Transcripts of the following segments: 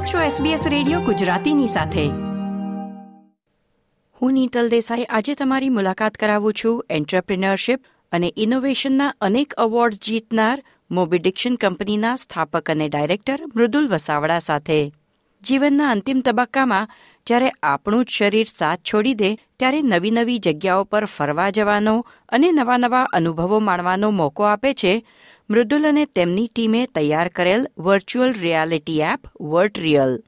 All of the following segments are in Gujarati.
આપ છો SBS રેડિયો ગુજરાતીની સાથે. હું નીતલ દેસાઈ આજે તમારી મુલાકાત કરાવું છું એન્ટરપ્રિનરશિપ અને ઇનોવેશનના અનેક એવોર્ડ જીતનાર મોબિડિક્શન કંપનીના સ્થાપક અને ડાયરેક્ટર મૃદુલ વસાવડા સાથે. જીવનના અંતિમ તબક્કામાં જ્યારે આપણું જ શરીર સાથ છોડી દે, ત્યારે નવી નવી જગ્યાઓ પર ફરવા જવાનો અને નવા નવા અનુભવો માણવાનો મોકો આપે છે મૃદુલ અને તેમની ટીમે તૈયાર કરેલ વર્ચ્યુઅલ રિયાલિટી એપ વર્ટ રિયલ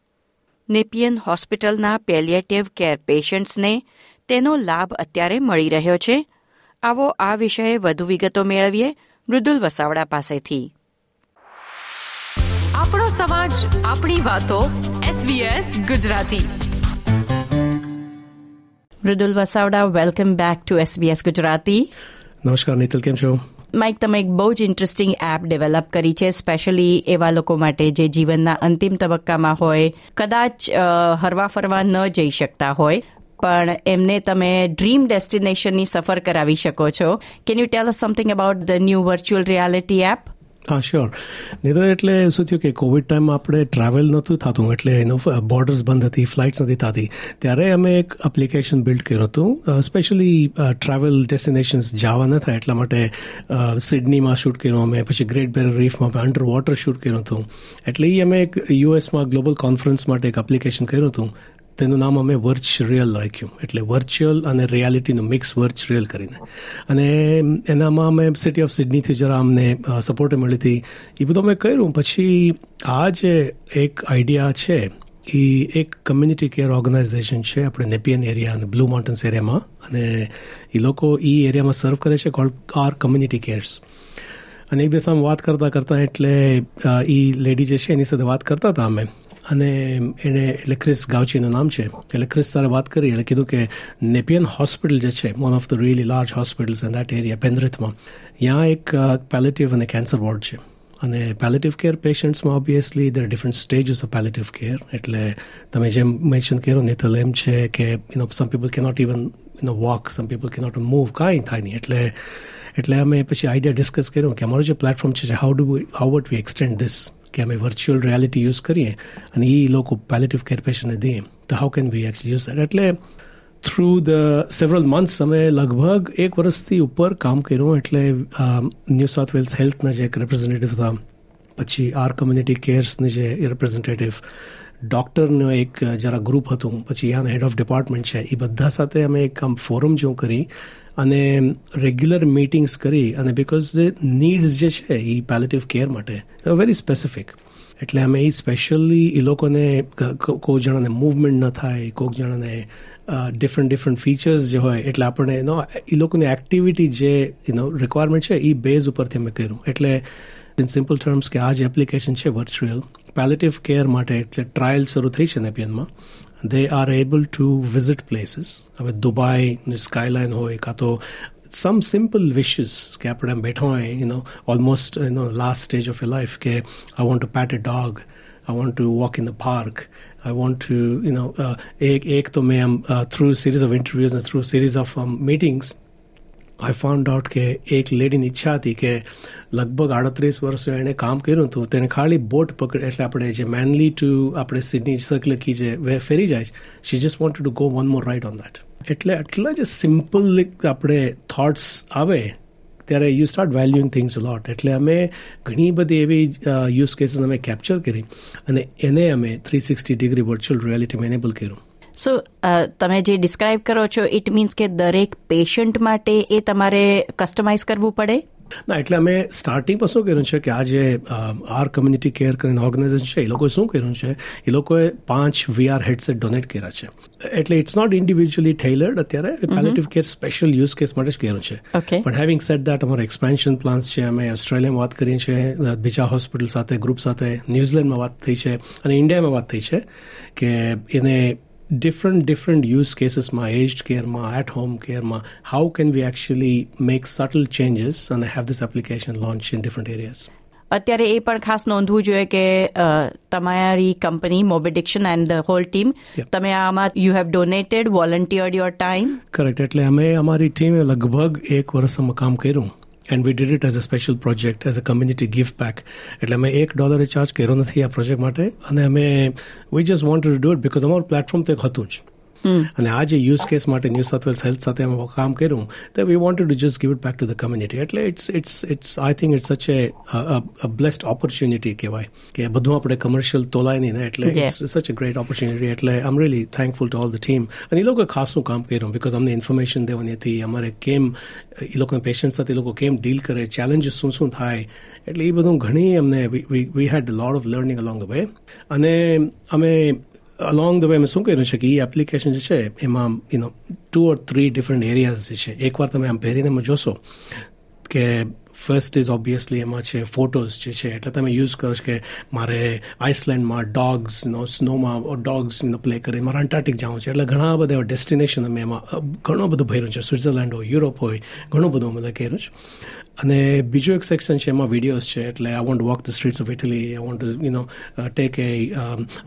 નેપિયન હોસ્પિટલના પેલિયેટિવ કેર પેશન્ટ્સને તેનો લાભ અત્યારે મળી રહ્યો છે. આવો આ વિષયે વધુ વિગતો મેળવીએ મૃદુલ વસાવડા પાસેથી. આપણો સમાજ આપણી વાતો SBS Gujarati. Mridul Vasavada welcome back to SBS Gujarati. નમસ્કાર નીતલ કેમ છો? માઇક તમે એક બહુ જ ઇન્ટરેસ્ટિંગ એપ ડેવલપ કરી છે સ્પેશિયલી એવા લોકો માટે જે જીવનના અંતિમ તબક્કામાં હોય, કદાચ હરવા ફરવા ન જઈ શકતા હોય, પણ એમને તમે ડ્રીમ ડેસ્ટિનેશનની સફર કરાવી શકો છો. Can you tell something about the new virtual reality app હા શ્યોર નિધર એટલે શું થયું કે કોવિડ ટાઈમમાં આપણે ટ્રાવેલ નહોતું થતું, એટલે એનો બોર્ડર્સ બંધ હતી ફ્લાઇટ્સ નથી થતી. ત્યારે અમે એક એપ્લિકેશન બિલ્ડ કર્યું હતું. સ્પેશિયલી ટ્રાવેલ ડેસ્ટિનેશન્સ જવા ન થાય, એટલા માટે સિડનીમાં શૂટ કર્યું અમે, પછી ગ્રેટ બેરર રીફમાં અંડર વોટર શૂટ કર્યું હતું. એટલે એ અમે એક યુએસમાં ગ્લોબલ કોન્ફરન્સ માટે એક એપ્લિકેશન કર્યું હતું. તેનું નામ અમે વર્ચ રિયલ રાખ્યું. એટલે વર્ચ્યુઅલ અને રિયાલિટીનું મિક્સ વર્ચ રિયલ કરીને. અને એનામાં અમે સિટી ઓફ સિડનીથી જરા અમને સપોર્ટ મળી હતી. એ બધું અમે કર્યું. પછી આ જે એક આઈડિયા છે એ એક કમ્યુનિટી કેર ઓર્ગેનાઇઝેશન છે, આપણે નેપિયન એરિયા અને બ્લુ માઉન્ટેન્સ એરિયામાં અને એ લોકો એ એરિયામાં સર્વ કરે છે કોલ્ડ આર કમ્યુનિટી કેર્સ અને એક દિવસ આમ વાત કરતાં કરતાં એટલે એ લેડી જે છે, એની સાથે વાત કરતા હતા અમે. અને એણે એટલે ક્રિસ ગાવચીનું નામ છે. એટલે ક્રિસ તારે વાત કરી એટલે કીધું કે નેપિયન હોસ્પિટલ જે છે one of the really large hospitals in that area પેન્દ્રિથમાં, ત્યાં એક પેલેટિવ અને કેન્સર વોર્ડ છે. અને palliative care પેશન્ટ્સમાં obviously there different stages of palliative care એટલે તમે જેમ મેન્શન કર્યો ને તો એમ છે કે you know some people cannot even you know walk some people cannot move કાંઈ થાય નહીં. એટલે એટલે અમે પછી આઈડિયા ડિસ્કસ કર્યું કે અમારું જે પ્લેટફોર્મ છે હાઉ ડુ હાઉ વટ વી એક્સટેન્ડ ધીસ કે અમે વર્ચ્યુઅલ રિયાલિટી યુઝ કરીએ અને એ લોકો પેલેટિવ કેર પેશન્ટને દઈએ. તો how can we actually use that એટલે થ્રુ ધ સેવરલ મંથ્સ અમે લગભગ એક વર્ષથી ઉપર કામ કર્યું એટલે ન્યૂ સાઉથ વેલ્સ હેલ્થના જે એક રિપ્રેઝેન્ટેટિવ હતા, પછી આર કમ્યુનિટી કેર્સની જે રિપ્રેઝેન્ટેટિવ ડૉક્ટરનું એક, જરા ગ્રુપ હતું, પછી યાના હેડ ઓફ ડિપાર્ટમેન્ટ છે એ બધા સાથે અમે એક, આમ ફોરમ જેવું કરી અને રેગ્યુલર મીટિંગ્સ કરી અને બિકોઝ નીડ્સ જે છે એ પેલેટિવ કેર માટે વેરી સ્પેસિફિક એટલે અમે એ સ્પેશિયલી એ લોકોને કોઈ જણાને મૂવમેન્ટ ન થાય, કોઈક જણાને ડિફરન્ટ ડિફરન્ટ ફીચર્સ જે હોય, એટલે આપણે એનો એ લોકોની એક્ટિવિટી જે યુનો રિક્વાયરમેન્ટ છે એ બેઝ ઉપરથી અમે કર્યું. એટલે ઇન સિમ્પલ ટર્મ્સ કે આ જે એપ્લિકેશન છે વર્ચ્યુઅલ પેલેટિવ કેર માટે એટલે ટ્રાયલ શરૂ થઈ છે નેપિયનમાં they are able to visit places હવે દુબઈ સ્કાયલાઇન હોય કાં તો સમ સિમ્પલ વિશિસ કે આપણે બેઠા હોય you know almost you know last stage of your life કે I want to pet a dog I want to walk in the park I want to you know એક એક તો મેં આમ થ્રુ સિરીઝ ઓફ ઇન્ટરવ્યૂઝ અને through series of meetings I found out કે એક લેડીની ઈચ્છા હતી કે લગભગ આડત્રીસ વર્ષ એણે કામ કર્યું હતું તેને ખાલી બોટ પકડ, એટલે આપણે જે મેનલી ટુ આપણે સિડની સર્કલ કી જે ફેરી જાય she just want to go one more ride on that એટલે આટલા જે સિમ્પલ આપણે થોટ્સ આવે, ત્યારે you start valuing things lot એટલે અમે ઘણી બધી એવી યુઝ કેસીસ અમે કેપ્ચર કરી, અને એને અમે થ્રી સિક્સટી ડિગ્રી વર્ચ્યુઅલ રિયાલિટીમાં એનેબલ કર્યું. સો તમે જે ડિસ્ક્રાઇબ કરો છો ઇટ મીન્સ કે દરેક પેશન્ટ માટે એ તમારે કસ્ટમાઇઝ કરવું પડે? ના એટલે અમે સ્ટાર્ટિંગમાં શું કર્યું છે કે આ જે આર કમ્યુનિટી કેર કરીને ઓર્ગેનાઇઝેશન છે એ લોકોએ શું કર્યું છે? એ લોકોએ પાંચ વીઆર હેડસેટ ડોનેટ કર્યા છે. એટલે ઇટ્સ નોટ ઇન્ડિવિજ્યુઅલી ટેલર્ડ અત્યારે palliative care special use case માટે જ કર્યું છે. પણ હેવિંગ સેટ દેટ અમારો એક્સપેન્શન પ્લાન્સ છે અમે ઓસ્ટ્રેલિયામાં વાત કરીએ છીએ બીજા હોસ્પિટલ સાથે ગ્રુપ સાથે ન્યુઝીલેન્ડમાં વાત થઈ છે અને ઇન્ડિયામાં વાત થઈ છે કે એને different different use cases માં aged care માં at home care માં how can we actually make subtle changes and have this application launch in different areas અત્યારે એ પણ ખાસ નોંધવું જોઈએ કે તમારી company Mobidiction and the whole team તમે આમાં you have donated volunteered your time correct એટલે અમે અમારી ટીમે લગભગ એક વર્ષમાં કામ કર્યું And we did it as a special project as a community gift pack એટલે અમે એક ડોલરે ચાર્જ કર્યો નથી આ પ્રોજેક્ટ માટે. અને અમે we just want to do it because અમારું પ્લેટફોર્મ તો એક હતું જ. અને આ જે યુઝ કેસ માટે ન્યૂ સાઉથ વેલ્સ હેલ્થ સાથે અમે કામ કર્યું તો we wanted to just give it back to the community એટલે it's it's it's I think it's such a blessed opportunity કહેવાય કે બધું આપણે કમર્શિયલ તોલાય નહીં ને એટલે ઇટ્સ સચ અ ગ્રેટ ઓપોર્ચ્યુનિટી એટલે આમ really thankful to all the team અને એ લોકોએ ખાસું કામ કર્યું? બિકોઝ અમને ઇન્ફોર્મેશન દેવાની હતી અમારે કેમ એ લોકોના પેશન્ટ સાથે એ લોકો કેમ ડીલ કરે ચેલેન્જીસ શું શું થાય એટલે એ બધું ઘણી અમને we had lot of learning along the way અને અમે અલોંગ ધ વે મેં શું કર્યું કે એ એપ્લિકેશન જે છે, એમાં you know two or three different areas જે છે. એકવાર તમે આમ પહેરીને જોશો કે ફર્સ્ટ ઇઝ ઓબ્વિયસલી એમાં છે ફોટોઝ જે છે, એટલે તમે યુઝ કરો છો કે મારે આઇસલેન્ડમાં ડોગ્સ નો સ્નોમાં ડોગ્સ પ્લે કરી, મારે અંટાર્ટિક જવું છે, એટલે ઘણા બધા એવા ડેસ્ટિનેશન અમે એમાં ઘણું બધું ભર્યું છે. સ્વિટ્ઝરલેન્ડ હોય યુરોપ હોય, ઘણું બધું અમે કર્યું છે. અને બીજું એક સેક્શન છે એમાં વિડીયોઝ છે, એટલે I want walk the streets of Italy I want you know take a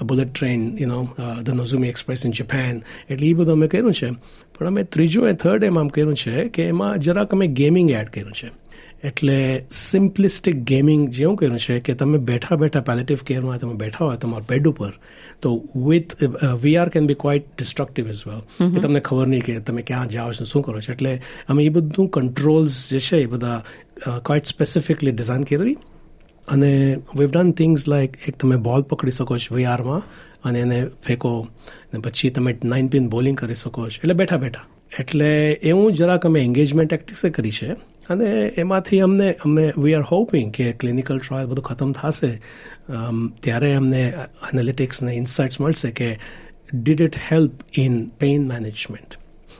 bullet train you know the Nozomi express in Japan એટલે એ બધું અમે કર્યું છે. પણ અમે ત્રીજું એ થર્ડ એમ આમ કર્યું છે કે એમાં જરાક અમે ગેમિંગ એડ કર્યું છે. એટલે સિમ્પલિસ્ટિક ગેમિંગ જેવું કર્યું છે કે તમે બેઠા બેઠા પેલેટિવ કેરમાં તમે બેઠા હોય તમારા બેડ ઉપર તો with VR can be quite destructive as well કે તમને ખબર નહીં કે તમે ક્યાં જાઓ છો શું કરો છો. એટલે અમે એ બધું કંટ્રોલ્સ જે છે એ બધા ક્વાઇટ સ્પેસિફિકલી ડિઝાઇન કરી અને વીવ ડન થિંગ્સ લાઈક એક તમે બોલ પકડી શકો છો વીઆરમાં અને એને ફેંકો ને પછી તમે નાઇન પિન બોલિંગ કરી શકો છો. એટલે બેઠા બેઠા. એટલે એવું જરાક અમે એન્ગેજમેન્ટ એક્ટિક્સે કરી છે. અને એમાંથી અમને, અમે વી આર હોપિંગ કે ક્લિનિકલ ટ્રાયલ બધું ખતમ થશે. ત્યારે અમને એનાલિટિક્સ ને ઇન્સાઇટ્સ મળશે કે did it help in pain management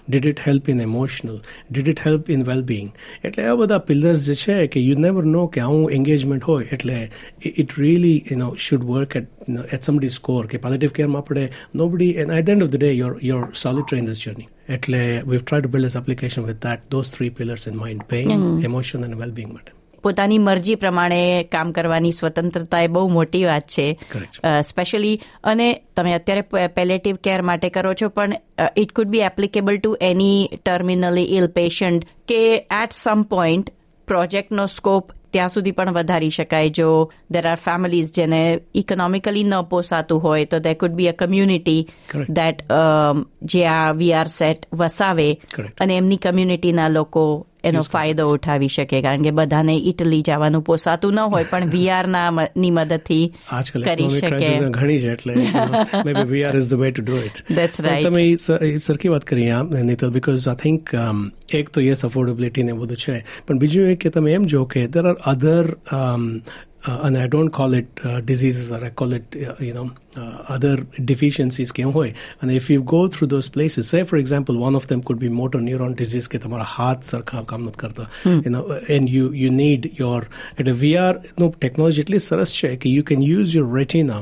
did it help in emotional did it help in wellbeing એટલે આ બધા પિલર્સ જે છે કે યુ નેવર નો કે આવું એન્ગેજમેન્ટ હોય, એટલે it really you know should work at at somebody score કે પોઝિટિવ કેરમાં આપણે nobody and at end of the day your your solitary in this journey એટલે we try to build application with that those three pillars in mind pain emotion and wellbeing માટે. પોતાની મરજી પ્રમાણે કામ કરવાની સ્વતંત્રતા એ બહુ મોટી વાત છે. સ્પેશિયલી અને તમે અત્યારે પેલેટિવ કેર માટે કરો છો પણ it could be applicable to any terminally ill patient કે એટ સમ પોઈન્ટ પ્રોજેક્ટનો સ્કોપ ત્યાં સુધી પણ વધારી શકાય. જો દેર આર ફેમિલીઝ જેને ઇકોનોમિકલી ન પોસાતું હોય તો there could be a community that જે આ વીઆર સેટ વસાવે અને એમની કમ્યુનિટીના લોકો એનો ફાયદો ઉઠાવી શકે કારણ કે બધાને ઇટલી જવાનું પોસાતું ન હોય પણ વીઆર ના ની મદદથી કરી શકે. ઘણી છે એટલે maybe VR is the way to do it that's right તમે સરખી વાત કરી આ નીતલ બીકોઝ આઈ થિંક એક તો યસ અફોર્ડેબિલિટી ને બધું છે. પણ બીજું એક કે તમે એમ જો કે there are other and I don't call it uh, diseases or I call it, uh, you know, uh, other deficiencies કેમ હોય અને if you go through those places, say for example, one of them could be motor neuron disease કે તમારા હાથ સરખા કામ નથી કરતા you know, and you you need your એટલે VR નો ટેકનોલોજી એટલી સરસ છે કે you can use your retina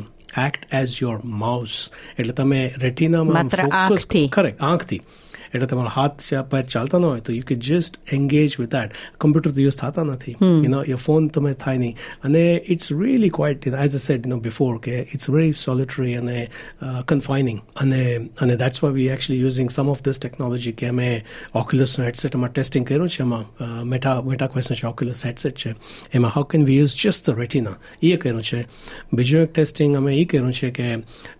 act as your mouse એટલે તમે રેટિનામાં ફોકસ કરેક્ટ આંખથી એટલે તમારો હાથ પર ચાલતા ન હોય તો યુ કે just engage with that computer તો યુઝ થતા નથી. યુ નો યર ફોન તમે થાય નહીં. અને it's really quite as a sad no before કે ઇટ્સ વેરી સોલિટરી અને કન્ફાઇનિંગ અને અને that's why we actually using some of this technology કે અમે ઓક્યુલસનો હેડસેટ અમારે ટેસ્ટિંગ કર્યું છે એમાં. મેટા મેટા ક્વેશ્ચન છે ઓક્યુલસ હેડસેટ છે. એમાં how can we use just the retina એ કર્યું છે. બીજું એક ટેસ્ટિંગ અમે એ કર્યું છે કે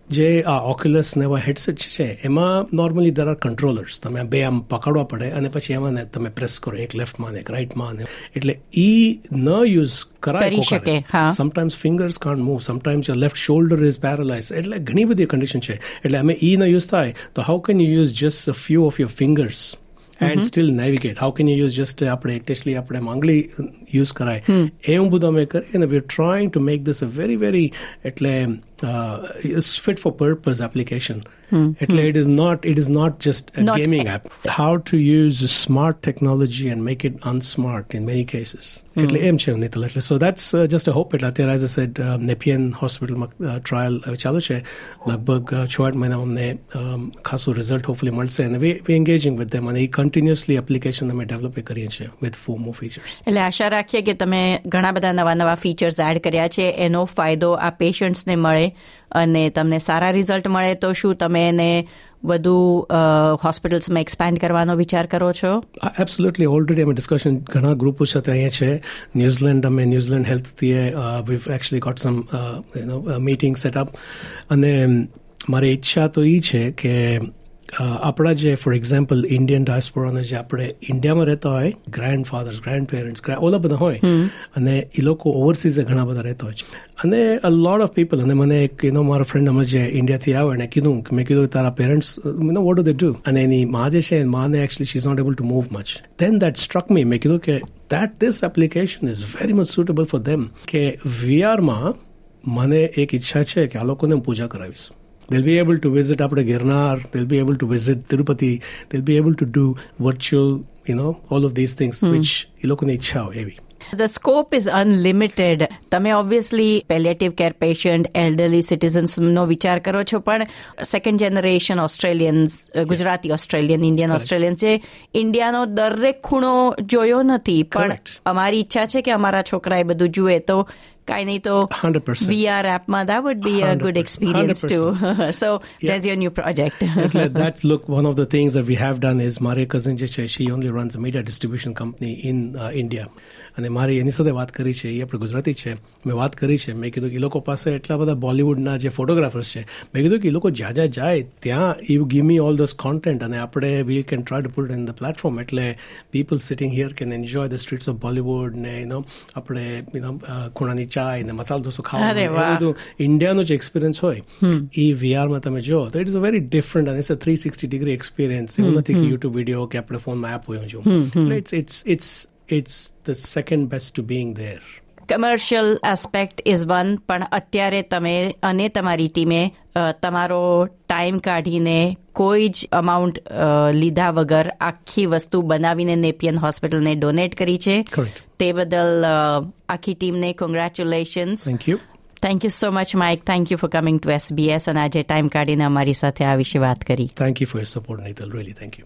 જે આ ઓક્યુલસ ને એવા હેડસેટ છે એમાં નોર્મલી દર આર કંટ્રોલર્સ તમે બે આમ પકડવા પડે અને પછી એમાં તમે પ્રેસ કરો એક લેફ્ટમાં ને એક રાઇટમાં ને. એટલે ઈ ન યુઝ કરાય શકે sometimes fingers can't move sometimes your left shoulder is paralyse એટલે ઘણી બધી કન્ડિશન છે. એટલે અમે ઈ ન યુઝ થાય તો how can you use just a few of your fingers and still navigate how can you use just આપણે ટેસ્ટલી આપણે માંગલી યુઝ કરાય? એવું બધું અમે કરીએ અને we trying to make this a very very એટલે it's fit for purpose application એટલે it is not it is not just a gaming app how to use smart technology and make it unsmart in many cases એટલે એમ છે નીતલ એટલે so that's just a hope એટલે અત્યારે એઝ અ સેડ નેપિયન હોસ્પિટલમાં ટ્રાયલ ચાલુ છે લગભગ છ આઠ મહિનામાં અમને ખાસું રિઝલ્ટ હોપફુલી મળશે અને વી વી એન્ગેજિંગ વિથ દેમ અને એ કન્ટિન્યુઅસલી એપ્લિકેશન અમે ડેવલપ કરીએ છીએ વિથ ફોર મોર ફીચર્સ એટલે આશા રાખીએ કે તમે ઘણા બધા નવા નવા ફીચર્સ એડ કર્યા છે એનો ફાયદો આ પેશન્ટ્સને મળે અને તમને સારા રિઝલ્ટ મળે તો શું તમે એને વધુ હોસ્પિટલ્સમાં એક્સપેન્ડ કરવાનો વિચાર કરો છો? એબ્સોલ્યુટલી ઓલરેડી અમે ડિસ્કશન ઘણા ગ્રુપો સાથે અહીંયા છે. ન્યુઝીલેન્ડ અમે New Zealand હેલ્થથી we actually got some meeting setup અને, મારી ઈચ્છા તો એ છે કે આપણા જે ફોર એક્ઝામ્પલ ઇન્ડિયન ડાયસ્પોરાને જે આપણે ઇન્ડિયામાં રહેતા હોય ગ્રાન્ડ ફાધર્સ ગ્રાન્ડ પેરેન્ટ્સ ઓલા બધા હોય અને એ લોકો ઓવરસીઝે ઘણા બધા રહેતા હોય છે. અને અ લોટ ઓફ પીપલ અને મને એક એનો મારો ફ્રેન્ડ અમે જે ઇન્ડિયાથી આવે એને કીધું કે મેં કીધું તારા પેરેન્ટ્સ નો વોટ ડુ દે ડુ અને એની મા જે છે માને actually she is not able to move much then that struck me મેં કીધું કે that this application is very much suitable for them કે વીઆરમાં મને એક ઈચ્છા છે કે આ લોકોને હું પૂજા કરાવીશ. They'll be able to visit up to Girnar. They'll be able to visit Tirupati. They'll be able to do virtual, you know, all of these things, mm. which ilokune chao heavy. હોય એવી ધ સ્કોપ ઇઝ અનલિમિટેડ તમે obviously palliative care patient elderly સિટીઝન્સનો વિચાર કરો છો પણ second generation Australians Gujarati Australian Indian Australian છે ઇન્ડિયાનો દરેક ખૂણો જોયો નથી પણ અમારી ઈચ્છા છે કે અમારા છોકરાએ બધું જુએ તો કાંઈ નહીં તો 100%. VR appમાં that would be a good 100%. experience too. so Yeah. there's your new project. એટલે that's look one of the things that we have done is મારી કઝિન જે છે she only runs a media distribution company in uh, India અને મારી એની સાથે વાત કરી છે એ આપણે ગુજરાતી છે મેં વાત કરી છે મેં કીધું કે એ લોકો પાસે એટલા બધા બોલિવૂડના જે ફોટોગ્રાફર્સ છે મેં કીધું કે એ લોકો જ્યાં જ્યાં જાય ત્યાં you give me all those content અને આપણે we can try to put in the platform એટલે people sitting here can enjoy the streets of Bollywood ને યુ આપણે યુ ખૂણાની ચાય ને મસાલો ઢોસો ખાવા ખાવાનું એવું બધું ઇન્ડિયાનો જે એક્સપિરિયન્સ હોય. એ વીઆરમાં તમે જો તો it is a very different અને it's a three sixty degree experience એવું નથી કે યુટ્યુબ વીડિયો કે આપણે ફોનમાં એપ હોય છું it's it's it's it's the second best to being there commercial aspect is one પણ અત્યારે તમે અને તમારી ટીમે તમારો ટાઈમ કાઢીને કોઈ જ અમાઉન્ટ લીધા વગર આખી વસ્તુ બનાવીને નેપિયન હોસ્પિટલને ડોનેટ કરી છે. તે બદલ આખી ટીમને congratulations thank you thank you so much Mike thank you for coming to SBS અને આજે ટાઈમ કાઢીને અમારી સાથે આ વિશે વાત કરી. Thank you for your support Nital really thank you